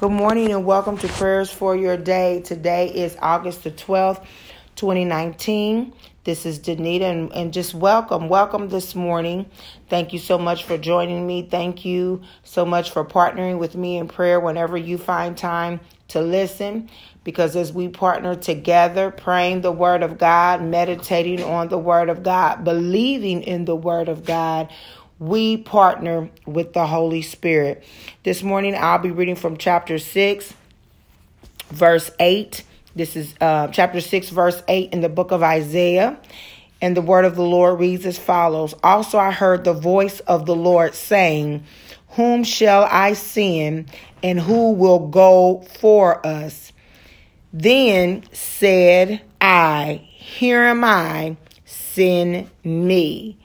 Good morning and welcome to Prayers for Your Day. Today is August the 12th, 2019. This is Danita and, and just welcome, welcome this morning. Thank you so much for joining me. Thank you so much for partnering with me in prayer whenever you find time to listen. Because as we partner together, praying the Word of God, meditating on the Word of God, believing in the Word of God, we partner with the Holy Spirit. This morning, I'll be reading from chapter 6, verse 8. This is uh, chapter 6, verse 8 in the book of Isaiah. And the word of the Lord reads as follows Also, I heard the voice of the Lord saying, Whom shall I send, and who will go for us? Then said I, Here am I, send me.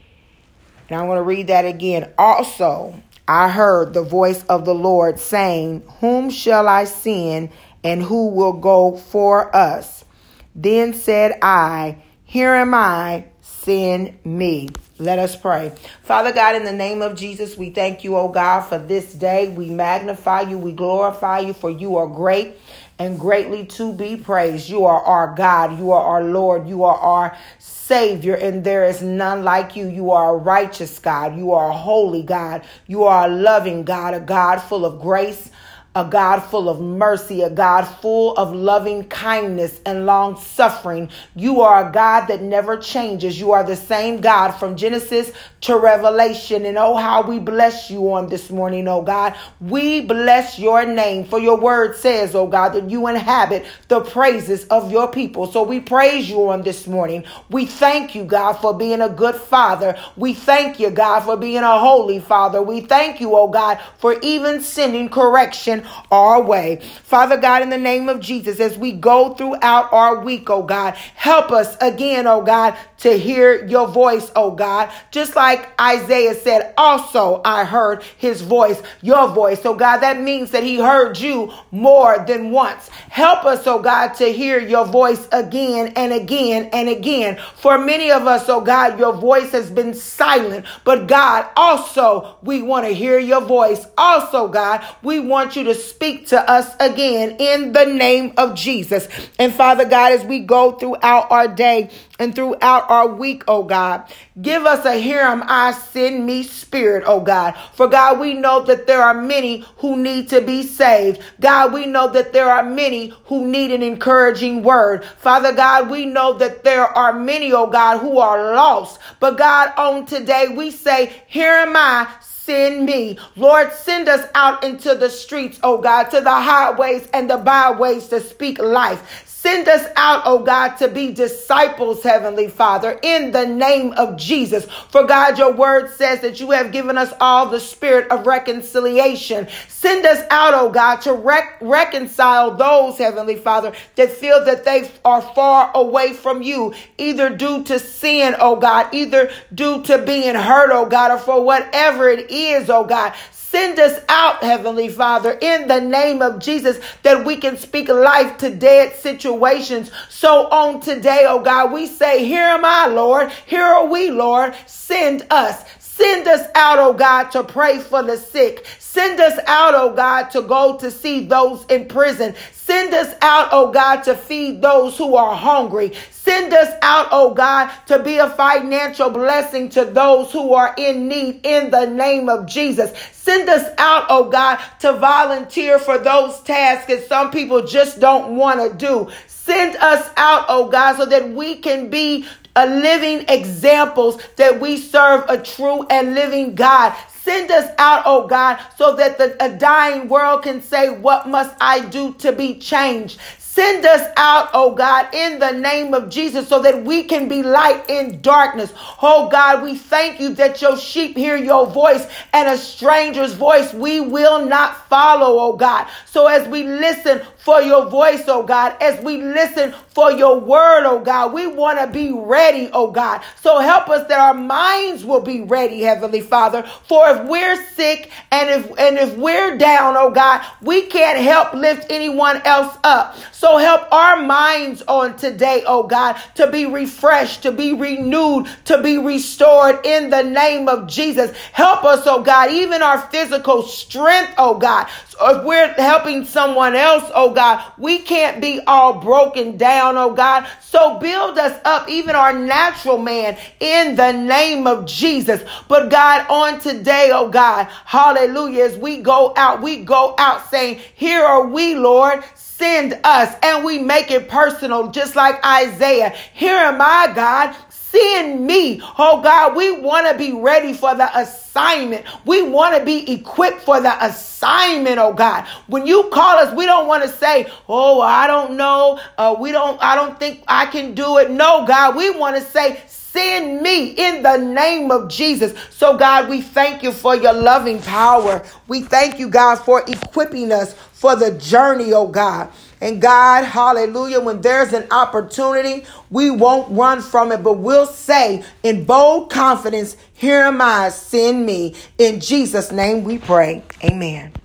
And I'm going to read that again. Also, I heard the voice of the Lord saying, Whom shall I send, and who will go for us? Then said I, Here am I, send me. Let us pray. Father God, in the name of Jesus, we thank you, O God, for this day. We magnify you, we glorify you, for you are great and greatly to be praised. You are our God, you are our Lord, you are our Savior, and there is none like you. You are a righteous God, you are a holy God, you are a loving God, a God full of grace a God full of mercy, a God full of loving kindness and long suffering. You are a God that never changes. You are the same God from Genesis to Revelation. And oh, how we bless you on this morning, oh God. We bless your name for your word says, oh God, that you inhabit the praises of your people. So we praise you on this morning. We thank you, God, for being a good father. We thank you, God, for being a holy father. We thank you, oh God, for even sending correction our way. Father God, in the name of Jesus, as we go throughout our week, oh God, help us again, oh God, to hear your voice, oh God. Just like Isaiah said, also I heard his voice, your voice. So God, that means that he heard you more than once. Help us, oh God, to hear your voice again and again and again. For many of us, oh God, your voice has been silent. But God, also we want to hear your voice. Also, God, we want you to speak to us again in the name of Jesus. And Father God, as we go throughout our day, and throughout our week, oh God. Give us a here am I send me spirit, oh God. For God, we know that there are many who need to be saved. God, we know that there are many who need an encouraging word. Father God, we know that there are many, oh God, who are lost. But God, on today, we say, here am I, send me. Lord, send us out into the streets, oh God, to the highways and the byways to speak life. Send us out, oh God, to be disciples, Heavenly Father, in the name of Jesus. For God, your word says that you have given us all the spirit of reconciliation. Send us out, oh God, to rec- reconcile those, Heavenly Father, that feel that they are far away from you, either due to sin, oh God, either due to being hurt, oh God, or for whatever it is, oh God. Send us out, Heavenly Father, in the name of Jesus, that we can speak life to dead situations. So on today, oh God, we say, Here am I, Lord. Here are we, Lord. Send us. Send us out, oh God, to pray for the sick. Send us out, oh God, to go to see those in prison. Send us out, oh God, to feed those who are hungry. Send us out, oh God, to be a financial blessing to those who are in need in the name of Jesus. Send us out, oh God, to volunteer for those tasks that some people just don't want to do. Send us out, oh God, so that we can be a living examples that we serve a true and living God. Send us out, oh God, so that the a dying world can say, What must I do to be changed? Send us out, oh God, in the name of Jesus so that we can be light in darkness. Oh God, we thank you that your sheep hear your voice and a stranger's voice we will not follow, oh God. So as we listen for your voice, oh God, as we listen for your word, oh God, we want to be ready, oh God. So help us that our minds will be ready, Heavenly Father. For if we're sick and if and if we're down, oh God, we can't help lift anyone else up. So So help our minds on today, oh God, to be refreshed, to be renewed, to be restored in the name of Jesus. Help us, oh God, even our physical strength, oh God. So if we're helping someone else, oh God, we can't be all broken down, oh God. So build us up, even our natural man, in the name of Jesus. But God, on today, oh God, hallelujah, as we go out, we go out saying, Here are we, Lord send and we make it personal just like Isaiah. Here am I, God. Send me. Oh God, we want to be ready for the assignment. We want to be equipped for the assignment, oh God. When you call us, we don't want to say, oh, I don't know. Uh, we don't, I don't think I can do it. No, God, we want to say, Send me in the name of Jesus. So, God, we thank you for your loving power. We thank you, God, for equipping us for the journey, oh God. And God, hallelujah, when there's an opportunity, we won't run from it, but we'll say in bold confidence, Here am I, send me. In Jesus' name we pray. Amen.